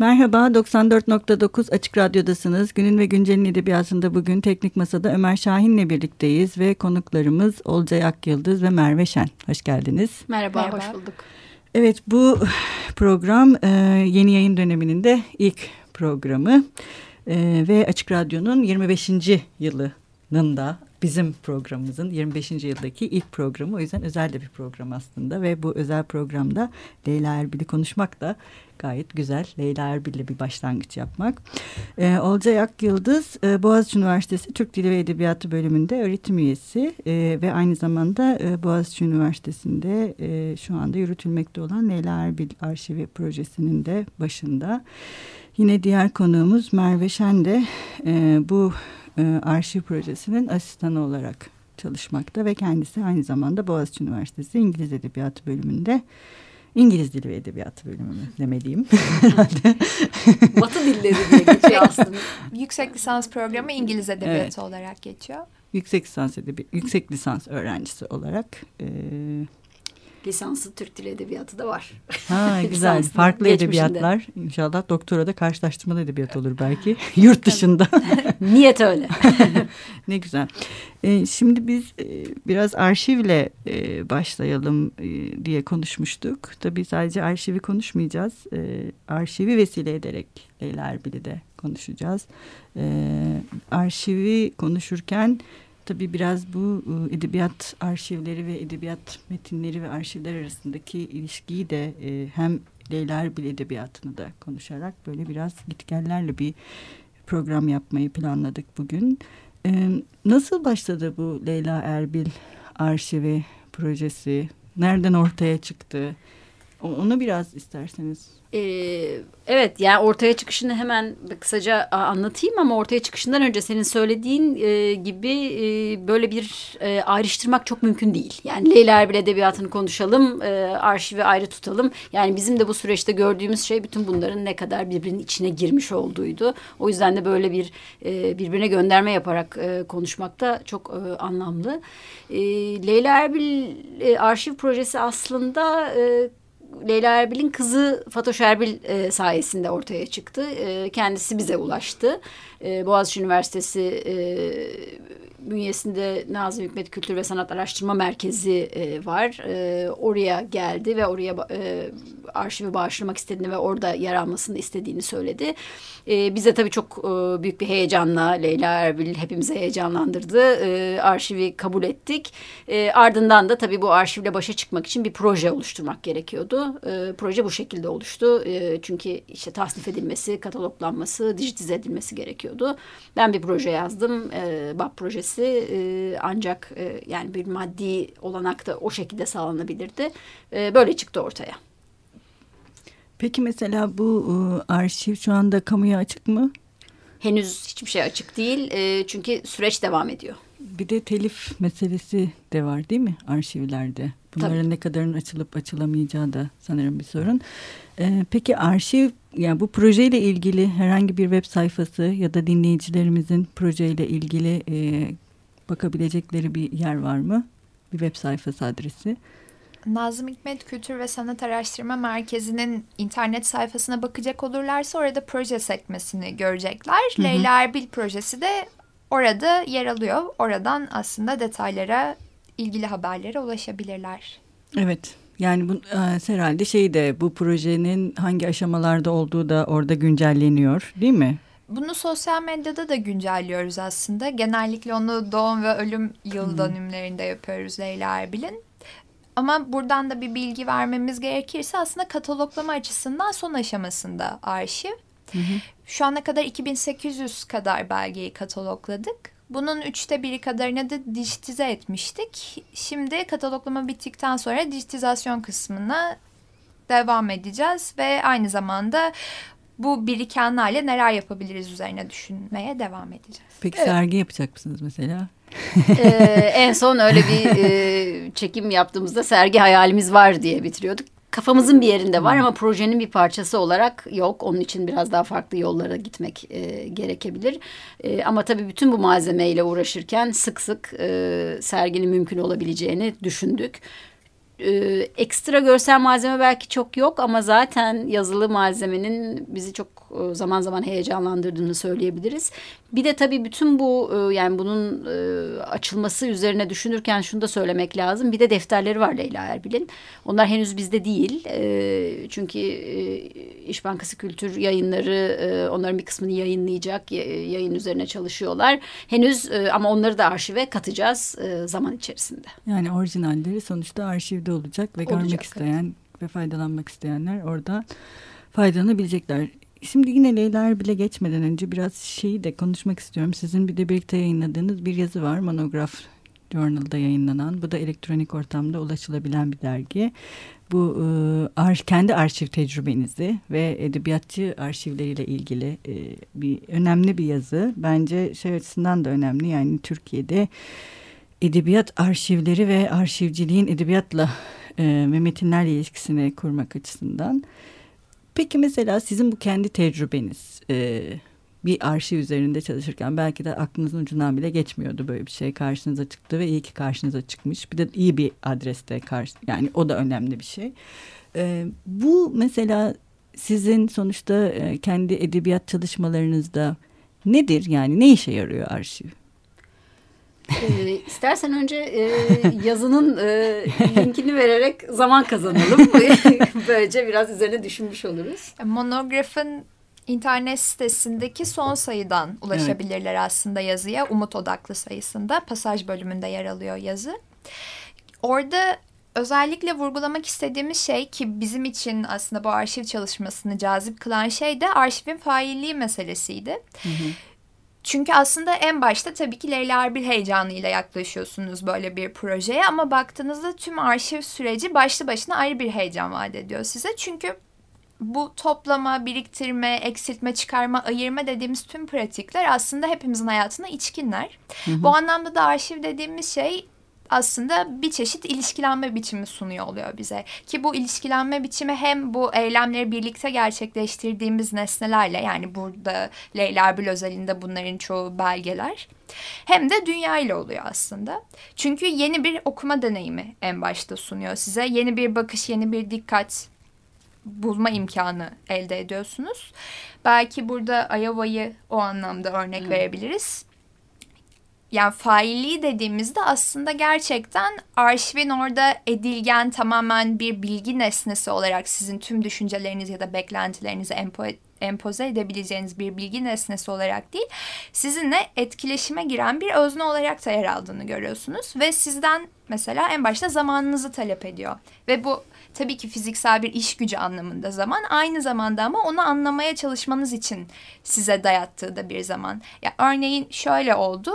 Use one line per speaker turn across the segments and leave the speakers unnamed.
Merhaba, 94.9 Açık Radyo'dasınız. Günün ve Güncel'in edebiyatında bugün Teknik Masa'da Ömer Şahin'le birlikteyiz ve konuklarımız Olcay Akyıldız ve Merve Şen. Hoş geldiniz.
Merhaba, Merhaba. hoş bulduk.
Evet, bu program e, yeni yayın döneminin de ilk programı e, ve Açık Radyo'nun 25. yılının da bizim programımızın 25. yıldaki ilk programı. O yüzden özel de bir program aslında ve bu özel programda Leyla Erbil'i konuşmak da gayet güzel. Leyla Erbil'le bir başlangıç yapmak. Ee, Olcay Ak Yıldız e, Boğaziçi Üniversitesi Türk Dili ve Edebiyatı bölümünde öğretim üyesi e, ve aynı zamanda e, Boğaziçi Üniversitesi'nde e, şu anda yürütülmekte olan Leyla Erbil Arşivi projesinin de başında. Yine diğer konuğumuz Merve Şen de e, bu e, arşiv projesinin asistanı olarak çalışmakta ve kendisi aynı zamanda Boğaziçi Üniversitesi İngiliz Edebiyatı bölümünde İngiliz Dili ve Edebiyatı bölümü demeliyim
Batı dilleri diye geçiyor aslında.
Yüksek lisans programı İngiliz Edebiyatı evet. olarak geçiyor.
Yüksek lisans edebi yüksek lisans öğrencisi olarak e,
lisansı Türk Dili Edebiyatı da var.
Ha güzel. Farklı edebiyatlar. İnşallah doktora da karşılaştırmalı edebiyat olur belki. Yurt dışında.
Niyet öyle.
ne güzel. Ee, şimdi biz e, biraz arşivle e, başlayalım e, diye konuşmuştuk. Tabii sadece arşivi konuşmayacağız. E, arşivi vesile ederek Leyla Erbil'i de konuşacağız. E, arşivi konuşurken tabii biraz bu e, edebiyat arşivleri ve edebiyat metinleri ve arşivler arasındaki ilişkiyi de e, hem Leyla Erbil edebiyatını da konuşarak böyle biraz gitgellerle bir program yapmayı planladık bugün. E, nasıl başladı bu Leyla Erbil arşivi projesi? Nereden ortaya çıktı? Onu biraz isterseniz
ee, evet yani ortaya çıkışını hemen kısaca anlatayım ama ortaya çıkışından önce senin söylediğin e, gibi e, böyle bir e, ayrıştırmak çok mümkün değil. Yani Leyla Erbil Edebiyatı'nı konuşalım, e, arşivi ayrı tutalım. Yani bizim de bu süreçte gördüğümüz şey bütün bunların ne kadar birbirinin içine girmiş olduğuydu. O yüzden de böyle bir e, birbirine gönderme yaparak e, konuşmak da çok e, anlamlı. E, Leyla Erbil e, arşiv projesi aslında... E, Leyla Erbil'in kızı Fatoş Erbil e, sayesinde ortaya çıktı. E, kendisi bize ulaştı. E, Boğaziçi Üniversitesi e, bünyesinde Nazım Hikmet Kültür ve Sanat Araştırma Merkezi e, var. E, oraya geldi ve oraya e, arşivi bağışlamak istediğini ve orada yer almasını istediğini söyledi. E, bize tabii çok e, büyük bir heyecanla Leyla Erbil hepimizi heyecanlandırdı. E, arşivi kabul ettik. E, ardından da tabii bu arşivle başa çıkmak için bir proje oluşturmak gerekiyordu. E, proje bu şekilde oluştu. E, çünkü işte tasnif edilmesi, kataloglanması, dijitize edilmesi gerekiyordu. Ben bir proje yazdım. E, BAP projesi e, ancak e, yani bir maddi olanak da o şekilde sağlanabilirdi. E, böyle çıktı ortaya.
Peki mesela bu e, arşiv şu anda kamuya açık mı?
Henüz hiçbir şey açık değil e, çünkü süreç devam ediyor.
Bir de telif meselesi de var değil mi arşivlerde? Bunların Tabii. ne kadarın açılıp açılamayacağı da sanırım bir sorun. Ee, peki arşiv yani bu projeyle ilgili herhangi bir web sayfası ya da dinleyicilerimizin projeyle ilgili e, bakabilecekleri bir yer var mı? Bir web sayfası adresi.
Nazım Hikmet Kültür ve Sanat Araştırma Merkezi'nin internet sayfasına bakacak olurlarsa orada proje sekmesini görecekler. Hı hı. Leyla Erbil projesi de orada yer alıyor. Oradan aslında detaylara, ilgili haberlere ulaşabilirler.
Evet. Yani bu e, herhalde şey de bu projenin hangi aşamalarda olduğu da orada güncelleniyor değil mi?
Bunu sosyal medyada da güncelliyoruz aslında. Genellikle onu doğum ve ölüm yıl dönümlerinde yapıyoruz Leyla Erbil'in. Ama buradan da bir bilgi vermemiz gerekirse aslında kataloglama açısından son aşamasında arşiv. Hı hı. Şu ana kadar 2800 kadar belgeyi katalogladık. Bunun üçte biri kadarını da dijitize etmiştik. Şimdi kataloglama bittikten sonra dijitizasyon kısmına devam edeceğiz ve aynı zamada bu birikenlerle neler yapabiliriz üzerine düşünmeye devam edeceğiz.
Peki evet. sergi yapacak mısınız mesela?
ee, en son öyle bir e, çekim yaptığımızda sergi hayalimiz var diye bitiriyorduk. Kafamızın bir yerinde var ama projenin bir parçası olarak yok. Onun için biraz daha farklı yollara gitmek e, gerekebilir. E, ama tabii bütün bu malzemeyle uğraşırken sık sık e, serginin mümkün olabileceğini düşündük e, ekstra görsel malzeme belki çok yok ama zaten yazılı malzemenin bizi çok zaman zaman heyecanlandırdığını söyleyebiliriz. Bir de tabii bütün bu e, yani bunun e, açılması üzerine düşünürken şunu da söylemek lazım. Bir de defterleri var Leyla Erbil'in. Onlar henüz bizde değil. Çünkü İş Bankası Kültür yayınları onların bir kısmını yayınlayacak. Yayın üzerine çalışıyorlar. Henüz ama onları da arşive katacağız zaman içerisinde.
Yani orijinalleri sonuçta arşivde olacak ve olacak, görmek isteyen evet. ve faydalanmak isteyenler orada faydalanabilecekler. Şimdi yine Leyla bile geçmeden önce biraz şeyi de konuşmak istiyorum. Sizin bir de birlikte yayınladığınız bir yazı var. Monograf Journal'da yayınlanan. Bu da elektronik ortamda ulaşılabilen bir dergi. Bu e, kendi arşiv tecrübenizi ve edebiyatçı arşivleriyle ilgili e, bir önemli bir yazı. Bence şey açısından da önemli. Yani Türkiye'de edebiyat arşivleri ve arşivciliğin edebiyatla e, ve metinlerle ilişkisini kurmak açısından. Peki mesela sizin bu kendi tecrübeniz e, bir arşiv üzerinde çalışırken belki de aklınızın ucundan bile geçmiyordu böyle bir şey karşınıza çıktı ve iyi ki karşınıza çıkmış. Bir de iyi bir adreste karşı yani o da önemli bir şey. E, bu mesela sizin sonuçta e, kendi edebiyat çalışmalarınızda nedir yani ne işe yarıyor arşiv?
E, istersen önce e, yazının e, linkini vererek zaman kazanalım. Böylece biraz üzerine düşünmüş oluruz.
Monografın internet sitesindeki son sayıdan ulaşabilirler evet. aslında yazıya. Umut odaklı sayısında pasaj bölümünde yer alıyor yazı. Orada özellikle vurgulamak istediğimiz şey ki bizim için aslında bu arşiv çalışmasını cazip kılan şey de arşivin failliği meselesiydi. Hı hı. Çünkü aslında en başta tabii ki Leyla Erbil heyecanıyla yaklaşıyorsunuz böyle bir projeye ama baktığınızda tüm arşiv süreci başlı başına ayrı bir heyecan vaat ediyor size. Çünkü bu toplama, biriktirme, eksiltme, çıkarma, ayırma dediğimiz tüm pratikler aslında hepimizin hayatına içkinler. Hı hı. Bu anlamda da arşiv dediğimiz şey aslında bir çeşit ilişkilenme biçimi sunuyor oluyor bize. Ki bu ilişkilenme biçimi hem bu eylemleri birlikte gerçekleştirdiğimiz nesnelerle yani burada Leyla Erbil özelinde bunların çoğu belgeler hem de dünya ile oluyor aslında. Çünkü yeni bir okuma deneyimi en başta sunuyor size. Yeni bir bakış, yeni bir dikkat bulma imkanı elde ediyorsunuz. Belki burada Ayova'yı o anlamda örnek hmm. verebiliriz yani failliği dediğimizde aslında gerçekten arşivin orada edilgen tamamen bir bilgi nesnesi olarak sizin tüm düşünceleriniz ya da beklentilerinizi empo empoze edebileceğiniz bir bilgi nesnesi olarak değil, sizinle etkileşime giren bir özne olarak da yer aldığını görüyorsunuz. Ve sizden mesela en başta zamanınızı talep ediyor. Ve bu tabii ki fiziksel bir iş gücü anlamında zaman aynı zamanda ama onu anlamaya çalışmanız için size dayattığı da bir zaman. Ya örneğin şöyle oldu.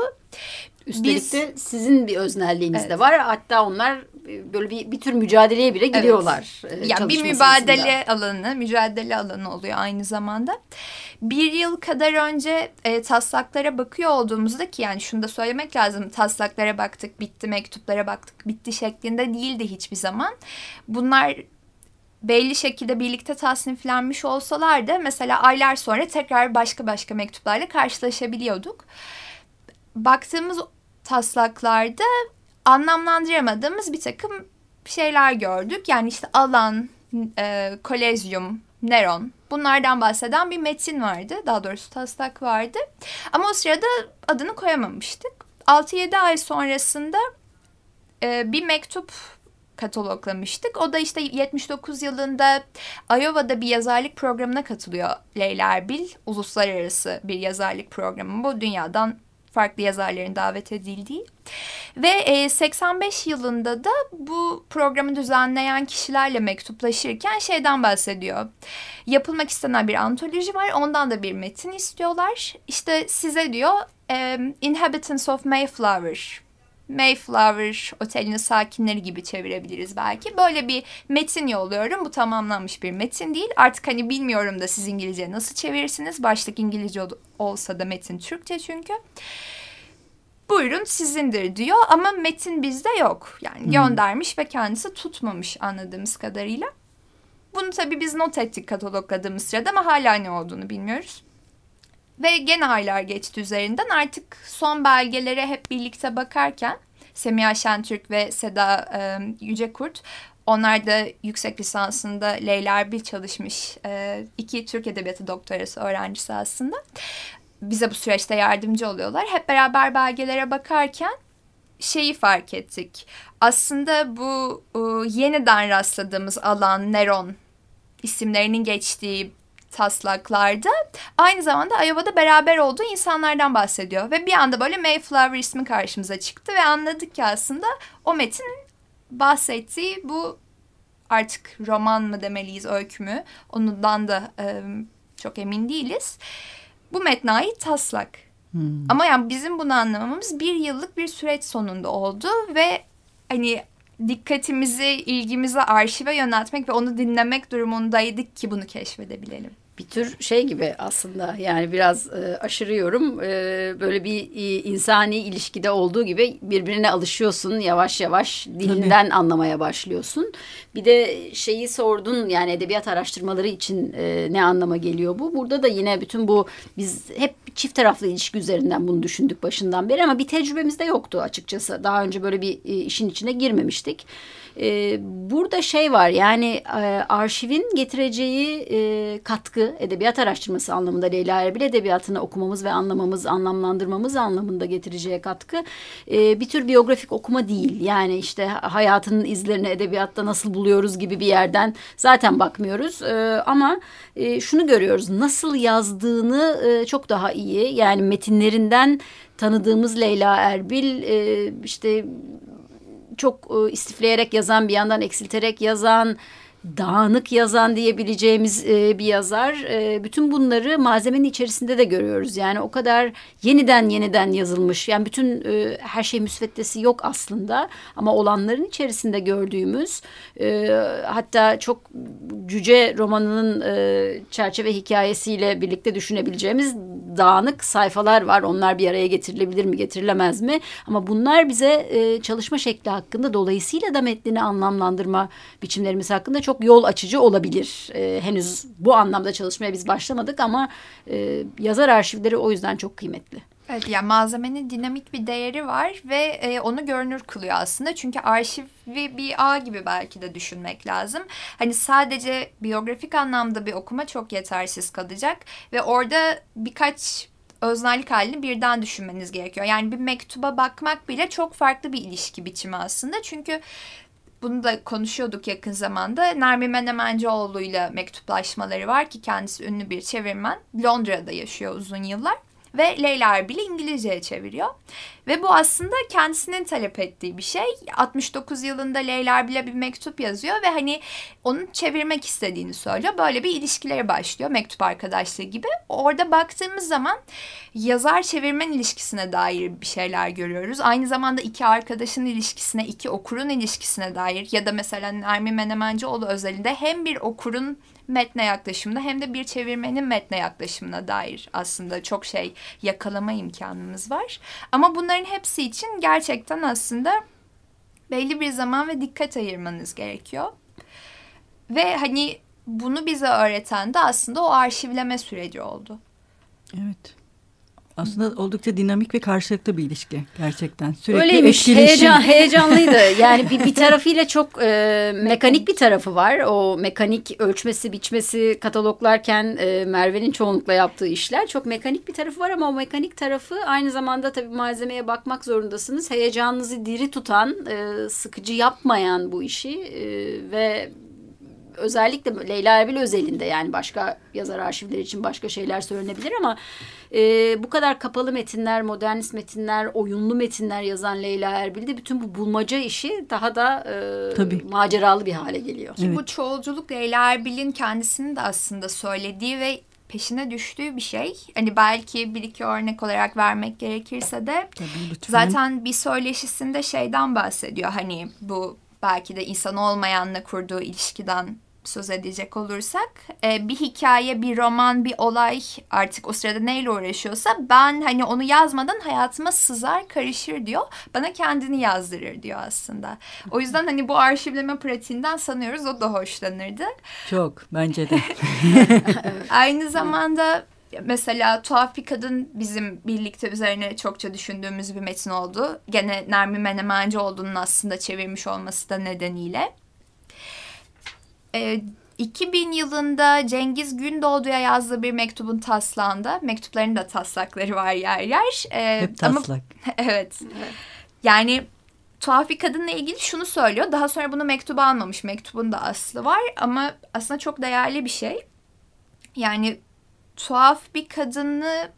Üstelik Biz, de sizin bir öznelliğiniz evet. de var. Hatta onlar e, böyle bir, bir tür mücadeleye bile gidiyorlar.
Evet. Ya bir mücadele alanı, mücadele alanı oluyor aynı zamanda. Bir yıl kadar önce e, taslaklara bakıyor olduğumuzda ki yani şunu da söylemek lazım. Taslaklara baktık, bitti, mektuplara baktık, bitti şeklinde değildi hiçbir zaman. Bunlar belli şekilde birlikte tasniflenmiş olsalar da mesela aylar sonra tekrar başka başka mektuplarla karşılaşabiliyorduk. Baktığımız taslaklarda anlamlandıramadığımız bir takım şeyler gördük. Yani işte alan, e, kolezyum, neron bunlardan bahseden bir metin vardı. Daha doğrusu taslak vardı. Ama o sırada adını koyamamıştık. 6-7 ay sonrasında e, bir mektup kataloglamıştık. O da işte 79 yılında Iowa'da bir yazarlık programına katılıyor Leyla Erbil. Uluslararası bir yazarlık programı bu. Dünyadan farklı yazarların davet edildiği. Ve e, 85 yılında da bu programı düzenleyen kişilerle mektuplaşırken şeyden bahsediyor. Yapılmak istenen bir antoloji var. Ondan da bir metin istiyorlar. İşte size diyor e, Inhabitants of Mayflower Mayflower otelinin sakinleri gibi çevirebiliriz belki. Böyle bir metin yolluyorum. Bu tamamlanmış bir metin değil. Artık hani bilmiyorum da siz İngilizce nasıl çevirirsiniz. Başlık İngilizce olsa da metin Türkçe çünkü. Buyurun sizindir diyor ama metin bizde yok. Yani hmm. göndermiş ve kendisi tutmamış anladığımız kadarıyla. Bunu tabii biz not ettik katalogladığımız sırada ama hala ne olduğunu bilmiyoruz. Ve gene aylar geçti üzerinden artık son belgelere hep birlikte bakarken Semiha Şentürk ve Seda e, Yücekurt onlar da yüksek lisansında Leyla Erbil çalışmış. E, iki Türk Edebiyatı doktorası öğrencisi aslında. Bize bu süreçte yardımcı oluyorlar. Hep beraber belgelere bakarken şeyi fark ettik. Aslında bu e, yeniden rastladığımız alan Neron isimlerinin geçtiği taslaklarda aynı zamanda Iowa'da beraber olduğu insanlardan bahsediyor. Ve bir anda böyle Mayflower ismi karşımıza çıktı ve anladık ki aslında o metin bahsettiği bu artık roman mı demeliyiz, öykü mü? Ondan da e, çok emin değiliz. Bu metne ait taslak. Hmm. Ama yani bizim bunu anlamamız bir yıllık bir süreç sonunda oldu ve hani dikkatimizi, ilgimizi arşive yöneltmek ve onu dinlemek durumundaydık ki bunu keşfedebilelim
bir tür şey gibi aslında yani biraz e, aşırıyorum e, böyle bir e, insani ilişkide olduğu gibi birbirine alışıyorsun yavaş yavaş dilinden Tabii. anlamaya başlıyorsun. Bir de şeyi sordun yani edebiyat araştırmaları için e, ne anlama geliyor bu? Burada da yine bütün bu biz hep çift taraflı ilişki üzerinden bunu düşündük başından beri ama bir tecrübemiz de yoktu açıkçası. Daha önce böyle bir e, işin içine girmemiştik. E, burada şey var yani e, arşivin getireceği e, katkı edebiyat araştırması anlamında Leyla Erbil edebiyatını okumamız ve anlamamız, anlamlandırmamız anlamında getireceği katkı e, bir tür biyografik okuma değil. Yani işte hayatının izlerini edebiyatta nasıl buluyoruz gibi bir yerden zaten bakmıyoruz. E, ama e, şunu görüyoruz nasıl yazdığını e, çok daha iyi yani metinlerinden tanıdığımız Leyla Erbil e, işte çok e, istifleyerek yazan bir yandan eksilterek yazan dağınık yazan diyebileceğimiz e, bir yazar. E, bütün bunları malzemenin içerisinde de görüyoruz. Yani o kadar yeniden yeniden yazılmış. Yani bütün e, her şey müsveddesi yok aslında. Ama olanların içerisinde gördüğümüz e, hatta çok cüce romanının e, çerçeve hikayesiyle birlikte düşünebileceğimiz dağınık sayfalar var. Onlar bir araya getirilebilir mi getirilemez mi? Ama bunlar bize e, çalışma şekli hakkında dolayısıyla da metnini anlamlandırma biçimlerimiz hakkında çok çok yol açıcı olabilir. E, henüz bu anlamda çalışmaya biz başlamadık ama e, yazar arşivleri o yüzden çok kıymetli.
Evet yani malzemenin dinamik bir değeri var ve e, onu görünür kılıyor aslında. Çünkü arşivi bir ağ gibi belki de düşünmek lazım. Hani sadece biyografik anlamda bir okuma çok yetersiz kalacak ve orada birkaç öznellik halini birden düşünmeniz gerekiyor. Yani bir mektuba bakmak bile çok farklı bir ilişki biçimi aslında. Çünkü bunu da konuşuyorduk yakın zamanda. Nermin Menemencioğlu ile mektuplaşmaları var ki kendisi ünlü bir çevirmen. Londra'da yaşıyor uzun yıllar ve Leyla Erbil'i İngilizceye çeviriyor. Ve bu aslında kendisinin talep ettiği bir şey. 69 yılında Leyla Erbil'e bir mektup yazıyor ve hani onun çevirmek istediğini söylüyor. Böyle bir ilişkileri başlıyor mektup arkadaşlığı gibi. Orada baktığımız zaman yazar çevirmen ilişkisine dair bir şeyler görüyoruz. Aynı zamanda iki arkadaşın ilişkisine, iki okurun ilişkisine dair ya da mesela Nermin Menemencioğlu özelinde hem bir okurun metne yaklaşımına hem de bir çevirmenin metne yaklaşımına dair aslında çok şey yakalama imkanımız var. Ama bunların hepsi için gerçekten aslında belli bir zaman ve dikkat ayırmanız gerekiyor. Ve hani bunu bize öğreten de aslında o arşivleme süreci oldu.
Evet. Aslında oldukça dinamik ve karşılıklı bir ilişki gerçekten. Sürekli
Öyleymiş. Heyecan, heyecanlıydı. Yani bir, bir tarafıyla çok e, mekanik bir tarafı var. O mekanik ölçmesi, biçmesi, kataloglarken e, Merve'nin çoğunlukla yaptığı işler. Çok mekanik bir tarafı var ama o mekanik tarafı aynı zamanda tabii malzemeye bakmak zorundasınız. Heyecanınızı diri tutan, e, sıkıcı yapmayan bu işi e, ve özellikle Leyla Erbil özelinde yani başka yazar arşivleri için başka şeyler söylenebilir ama e, bu kadar kapalı metinler, modernist metinler, oyunlu metinler yazan Leyla Erbil'de bütün bu bulmaca işi daha da e, Tabii. maceralı bir hale geliyor.
Evet. bu çoğulculuk Leyla Erbil'in kendisinin de aslında söylediği ve peşine düştüğü bir şey. Hani belki bir iki örnek olarak vermek gerekirse de Tabii, zaten bir söyleşisinde şeyden bahsediyor. Hani bu belki de insan olmayanla kurduğu ilişkiden söz edecek olursak e, bir hikaye, bir roman, bir olay artık o sırada neyle uğraşıyorsa ben hani onu yazmadan hayatıma sızar, karışır diyor. Bana kendini yazdırır diyor aslında. O yüzden hani bu arşivleme pratiğinden sanıyoruz o da hoşlanırdı.
Çok bence de.
Aynı zamanda mesela Tuhaf Bir Kadın bizim birlikte üzerine çokça düşündüğümüz bir metin oldu. Gene Nermin Menemenci olduğunun aslında çevirmiş olması da nedeniyle. e, 2000 yılında Cengiz Gündoğdu'ya yazdığı bir mektubun taslandı. Mektupların da taslakları var yer yer.
Ee, Hep taslak.
Ama, evet. Yani tuhaf bir kadınla ilgili şunu söylüyor. Daha sonra bunu mektuba almamış. Mektubun da aslı var ama aslında çok değerli bir şey. Yani tuhaf bir kadını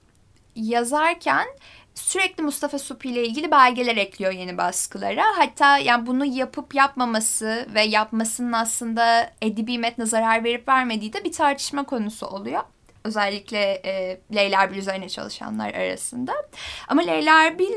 yazarken sürekli Mustafa Supi ile ilgili belgeler ekliyor yeni baskılara. Hatta yani bunu yapıp yapmaması ve yapmasının aslında edebi metne zarar verip vermediği de bir tartışma konusu oluyor. Özellikle e, Leyla Erbil üzerine çalışanlar arasında. Ama Leyla Erbil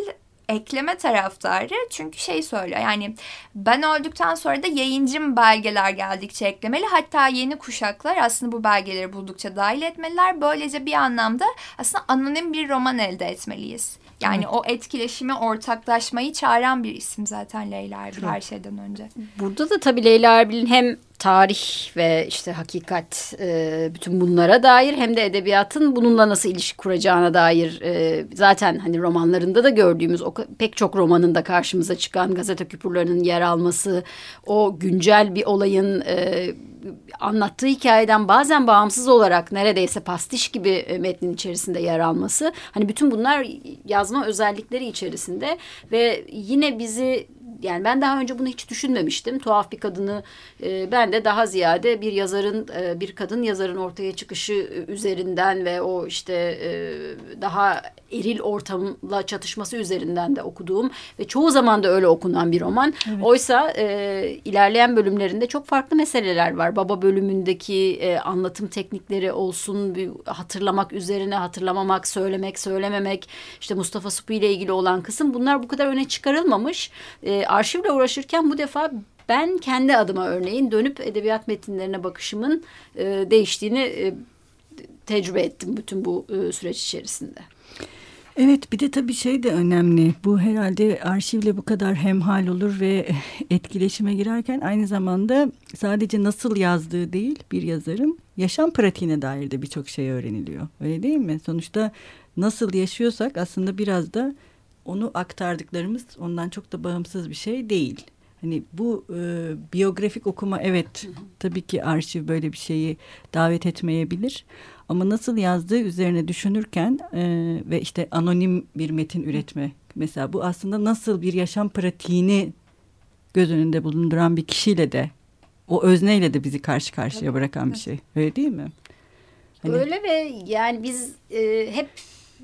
ekleme taraftarı çünkü şey söylüyor yani ben öldükten sonra da yayıncım belgeler geldikçe eklemeli hatta yeni kuşaklar aslında bu belgeleri buldukça dahil etmeliler böylece bir anlamda aslında anonim bir roman elde etmeliyiz. Yani evet. o etkileşimi, ortaklaşmayı çağıran bir isim zaten Leyla Erbil her şeyden önce.
Burada da tabii Leyla Erbil'in hem tarih ve işte hakikat e, bütün bunlara dair hem de edebiyatın bununla nasıl ilişki kuracağına dair e, zaten hani romanlarında da gördüğümüz o pek çok romanında karşımıza çıkan gazete küpürlerinin yer alması, o güncel bir olayın e, anlattığı hikayeden bazen bağımsız olarak neredeyse pastiş gibi e, metnin içerisinde yer alması. Hani bütün bunlar yazma özellikleri içerisinde ve yine bizi yani ben daha önce bunu hiç düşünmemiştim. Tuhaf bir kadını e, ben de daha ziyade bir yazarın e, bir kadın yazarın ortaya çıkışı üzerinden ve o işte e, daha eril ortamla çatışması üzerinden de okuduğum ve çoğu zaman da öyle okunan bir roman. Evet. Oysa e, ilerleyen bölümlerinde çok farklı meseleler var. Baba bölümündeki e, anlatım teknikleri olsun, bir hatırlamak üzerine hatırlamamak, söylemek, söylememek, işte Mustafa Supi ile ilgili olan kısım bunlar bu kadar öne çıkarılmamış. E, arşivle uğraşırken bu defa ben kendi adıma örneğin dönüp edebiyat metinlerine bakışımın e, değiştiğini e, tecrübe ettim bütün bu e, süreç içerisinde.
Evet bir de tabii şey de önemli. Bu herhalde arşivle bu kadar hemhal olur ve etkileşime girerken aynı zamanda sadece nasıl yazdığı değil bir yazarın yaşam pratiğine dair de birçok şey öğreniliyor. Öyle değil mi? Sonuçta nasıl yaşıyorsak aslında biraz da onu aktardıklarımız ondan çok da bağımsız bir şey değil. Hani bu e, biyografik okuma evet tabii ki arşiv böyle bir şeyi davet etmeyebilir. Ama nasıl yazdığı üzerine düşünürken e, ve işte anonim bir metin üretme mesela bu aslında nasıl bir yaşam pratiğini göz önünde bulunduran bir kişiyle de o özneyle de bizi karşı karşıya bırakan bir şey. Öyle değil mi?
Hani... Öyle ve yani biz e, hep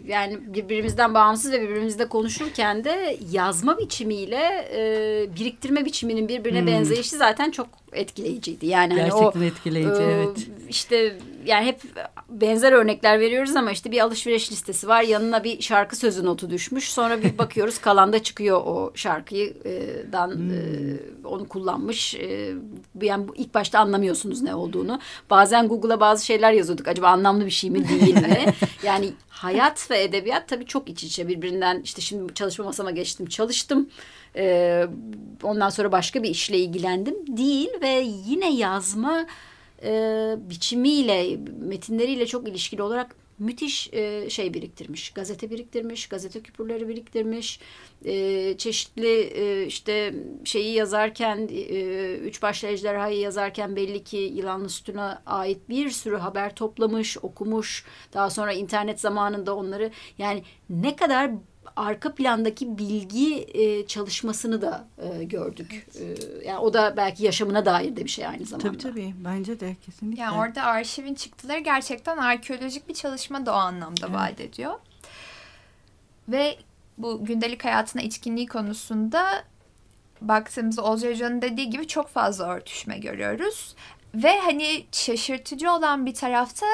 yani birbirimizden bağımsız ve birbirimizle konuşurken de yazma biçimiyle e, biriktirme biçiminin birbirine hmm. benzeyişi zaten çok etkileyiciydi. Yani
Gerçekten hani o, etkileyici e, evet.
İşte yani hep benzer örnekler veriyoruz ama işte bir alışveriş listesi var. Yanına bir şarkı sözü notu düşmüş. Sonra bir bakıyoruz kalanda çıkıyor o şarkıydan hmm. e, onu kullanmış. E, yani ilk başta anlamıyorsunuz ne olduğunu. Bazen Google'a bazı şeyler yazıyorduk. Acaba anlamlı bir şey mi değil mi? yani hayat ve edebiyat tabii çok iç içe birbirinden işte şimdi çalışma masama geçtim çalıştım. Ee, ondan sonra başka bir işle ilgilendim değil ve yine yazma e, biçimiyle metinleriyle çok ilişkili olarak müthiş e, şey biriktirmiş. Gazete biriktirmiş, gazete küpürleri biriktirmiş. E, çeşitli e, işte şeyi yazarken, e, Üç Başlı Ejderha'yı yazarken belli ki Yılanlı Sütun'a ait bir sürü haber toplamış, okumuş. Daha sonra internet zamanında onları yani ne kadar arka plandaki bilgi e, çalışmasını da e, gördük. Evet. E, yani o da belki yaşamına dair de bir şey aynı zamanda.
Tabii tabii bence de kesinlikle.
Yani orada arşivin çıktıları gerçekten arkeolojik bir çalışma da o anlamda evet. vaat ediyor. Ve bu gündelik hayatına içkinliği konusunda baktığımızda Olcay Hoca'nın dediği gibi çok fazla örtüşme görüyoruz. Ve hani şaşırtıcı olan bir tarafta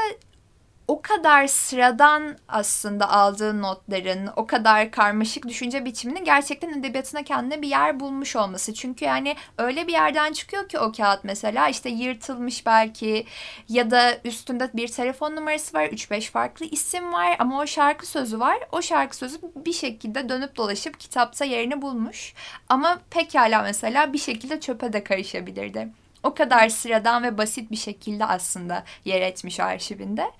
o kadar sıradan aslında aldığı notların, o kadar karmaşık düşünce biçiminin gerçekten edebiyatına kendine bir yer bulmuş olması. Çünkü yani öyle bir yerden çıkıyor ki o kağıt mesela işte yırtılmış belki ya da üstünde bir telefon numarası var, 3-5 farklı isim var ama o şarkı sözü var. O şarkı sözü bir şekilde dönüp dolaşıp kitapta yerini bulmuş. Ama pekala mesela bir şekilde çöpe de karışabilirdi o kadar sıradan ve basit bir şekilde aslında yer etmiş arşivinde.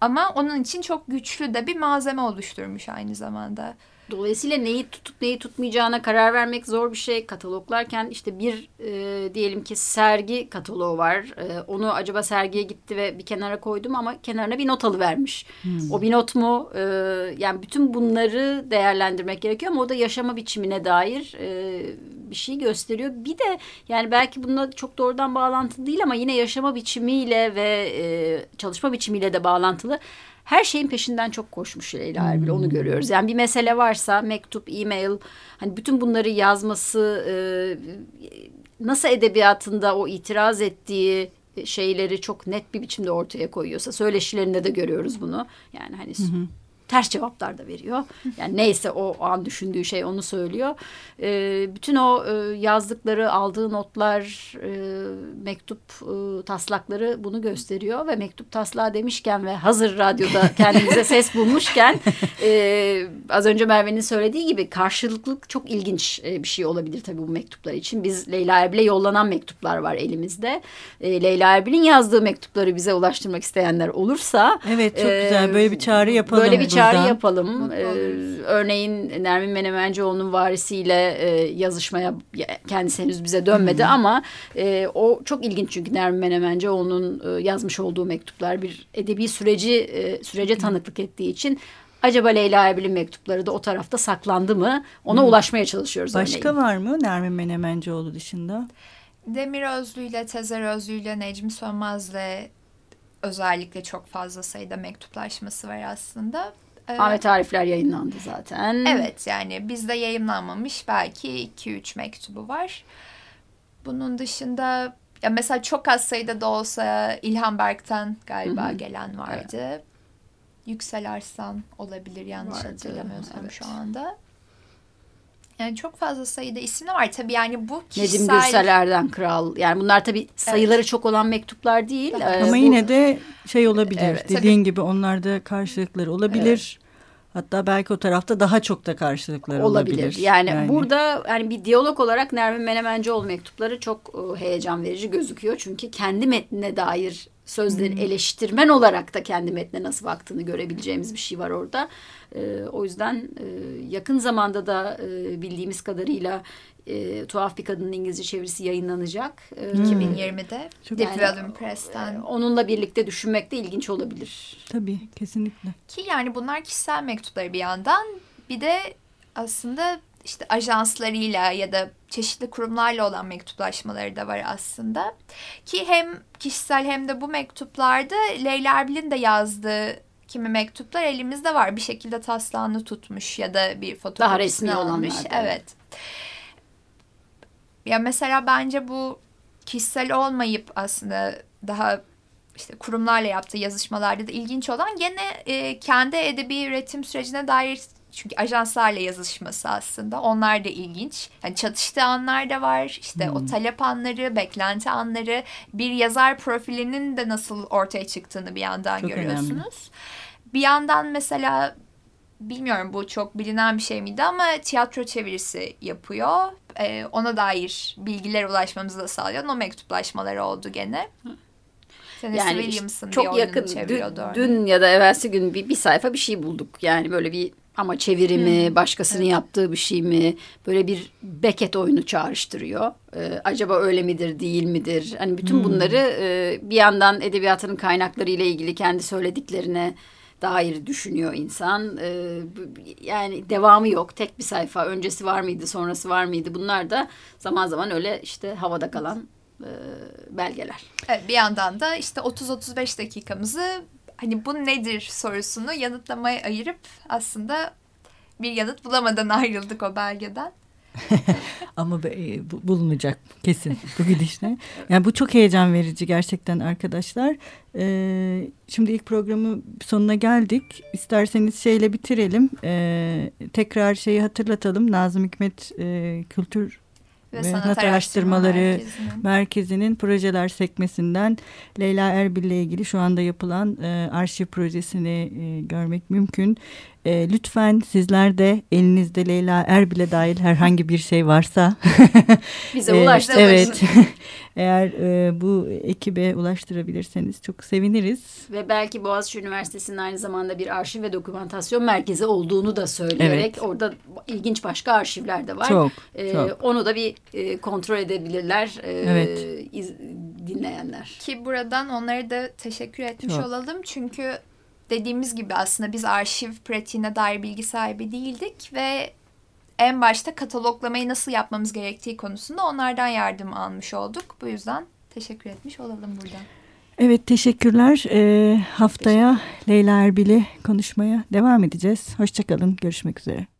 Ama onun için çok güçlü de bir malzeme oluşturmuş aynı zamanda.
Dolayısıyla neyi tutup neyi tutmayacağına karar vermek zor bir şey. Kataloglarken işte bir e, diyelim ki sergi kataloğu var. E, onu acaba sergiye gitti ve bir kenara koydum ama kenarına bir not alıvermiş. Hmm. O bir not mu? E, yani bütün bunları değerlendirmek gerekiyor ama o da yaşama biçimine dair e, bir şey gösteriyor. Bir de yani belki bununla çok doğrudan bağlantılı değil ama yine yaşama biçimiyle ve e, çalışma biçimiyle de bağlantılı her şeyin peşinden çok koşmuş Leyla Erbil hmm. onu görüyoruz. Yani bir mesele varsa mektup, e-mail hani bütün bunları yazması e, nasıl edebiyatında o itiraz ettiği şeyleri çok net bir biçimde ortaya koyuyorsa söyleşilerinde de görüyoruz bunu. Yani hani hı ters cevaplar da veriyor. Yani neyse o an düşündüğü şey onu söylüyor. E, bütün o e, yazdıkları, aldığı notlar, e, mektup e, taslakları bunu gösteriyor ve mektup taslağı demişken ve hazır radyoda kendimize ses bulmuşken e, az önce Merve'nin söylediği gibi karşılıklık çok ilginç e, bir şey olabilir tabii bu mektuplar için. Biz Leyla Erbil'e yollanan mektuplar var elimizde. E, Leyla Erbil'in yazdığı mektupları bize ulaştırmak isteyenler olursa.
Evet çok e, güzel böyle bir çağrı yapalım.
Böyle bir çağrı yapalım. Ee, örneğin Nermin Menemencioğlu'nun varisiyle e, yazışmaya kendisi henüz bize dönmedi hmm. ama e, o çok ilginç çünkü Nermin Menemencioğlu'nun e, yazmış olduğu mektuplar bir edebi süreci e, sürece tanıklık ettiği için Acaba Leyla Erbil'in mektupları da o tarafta saklandı mı? Ona hmm. ulaşmaya çalışıyoruz.
Başka örneğin. var mı Nermin Menemencioğlu dışında?
Demir Özlü ile Tezer Özlü ile Necmi Sönmez'le özellikle çok fazla sayıda mektuplaşması var aslında.
Evet. Ahmet Arifler yayınlandı zaten.
Evet yani bizde yayınlanmamış belki 2-3 mektubu var. Bunun dışında ya mesela çok az sayıda da olsa İlhan Berk'ten galiba Hı-hı. gelen vardı. Evet. Yüksel Arslan olabilir yanlış vardı. hatırlamıyorsam evet. şu anda. Yani çok fazla sayıda isim var. Tabii yani bu kişisel...
Nedim Gürseler'den Kral. Yani bunlar tabii sayıları evet. çok olan mektuplar değil.
Ee, Ama bu... yine de şey olabilir. Evet, Dediğin tabii. gibi onlarda karşılıkları olabilir. Evet. Hatta belki o tarafta daha çok da karşılıkları olabilir. olabilir.
Yani, yani burada yani bir diyalog olarak Nermin Menemencioğlu mektupları çok e, heyecan verici gözüküyor. Çünkü kendi metnine dair sözleri hmm. eleştirmen olarak da kendi metne nasıl baktığını görebileceğimiz bir şey var orada. E, o yüzden e, yakın zamanda da e, bildiğimiz kadarıyla e, Tuhaf Bir Kadının İngilizce çevirisi yayınlanacak.
E, hmm. 2020'de Çok Deep yani, Press'ten.
E, onunla birlikte düşünmek de ilginç olabilir.
Tabii kesinlikle.
Ki yani bunlar kişisel mektupları bir yandan bir de aslında işte ajanslarıyla ya da çeşitli kurumlarla olan mektuplaşmaları da var aslında. Ki hem kişisel hem de bu mektuplarda Leyla Erbil'in de yazdığı kimi mektuplar elimizde var. Bir şekilde taslağını tutmuş ya da bir fotoğrafını almış. Evet. Ya mesela bence bu kişisel olmayıp aslında daha işte kurumlarla yaptığı yazışmalarda da ilginç olan gene e, kendi edebi üretim sürecine dair çünkü ajanslarla yazışması aslında onlar da ilginç. Yani çatıştığı anlar da var. İşte hmm. o talep anları, beklenti anları, bir yazar profilinin de nasıl ortaya çıktığını bir yandan çok görüyorsunuz. Önemli. Bir yandan mesela bilmiyorum bu çok bilinen bir şey miydi ama tiyatro çevirisi yapıyor. Ee, ona dair bilgiler ulaşmamızı da sağlıyor. O mektuplaşmaları oldu gene. Tennessee yani Williams'ın çok yakın dün,
dün ya da evvelsi gün bir, bir sayfa bir şey bulduk. Yani böyle bir ama çevirimi, hmm. başkasının evet. yaptığı bir şey mi? Böyle bir Beckett oyunu çağrıştırıyor. Ee, acaba öyle midir, değil midir? Hani bütün hmm. bunları e, bir yandan edebiyatının kaynakları ile ilgili kendi söylediklerine dair düşünüyor insan. Ee, yani devamı yok. Tek bir sayfa. Öncesi var mıydı, sonrası var mıydı? Bunlar da zaman zaman öyle işte havada kalan e, belgeler.
Evet, bir yandan da işte 30-35 dakikamızı hani bu nedir sorusunu yanıtlamaya ayırıp aslında bir yanıt bulamadan ayrıldık o belgeden.
Ama e, bulunacak kesin bu gidişle. Yani bu çok heyecan verici gerçekten arkadaşlar. Ee, şimdi ilk programı sonuna geldik. İsterseniz şeyle bitirelim. Ee, tekrar şeyi hatırlatalım. Nazım Hikmet e, Kültür ve, Sanat Araştırmaları Merkezi'nin. Merkezi'nin projeler sekmesinden Leyla Erbil ile ilgili şu anda yapılan e, arşiv projesini e, görmek mümkün. E, lütfen sizler de elinizde Leyla Erbil'e dair herhangi bir şey varsa
bize ulaştırın.
evet. Eğer e, bu ekibe ulaştırabilirseniz çok seviniriz.
Ve belki Boğaziçi Üniversitesi'nin aynı zamanda bir arşiv ve dokümantasyon merkezi olduğunu da söyleyerek evet. orada ilginç başka arşivler de var.
Çok,
ee,
çok.
Onu da bir e, kontrol edebilirler e, evet. iz, dinleyenler.
Ki buradan onlara da teşekkür etmiş çok. olalım. Çünkü dediğimiz gibi aslında biz arşiv pratiğine dair bilgi sahibi değildik ve en başta kataloglamayı nasıl yapmamız gerektiği konusunda onlardan yardım almış olduk. Bu yüzden teşekkür etmiş olalım buradan.
Evet teşekkürler. Ee, haftaya Leyla Erbil'i konuşmaya devam edeceğiz. Hoşçakalın. Görüşmek üzere.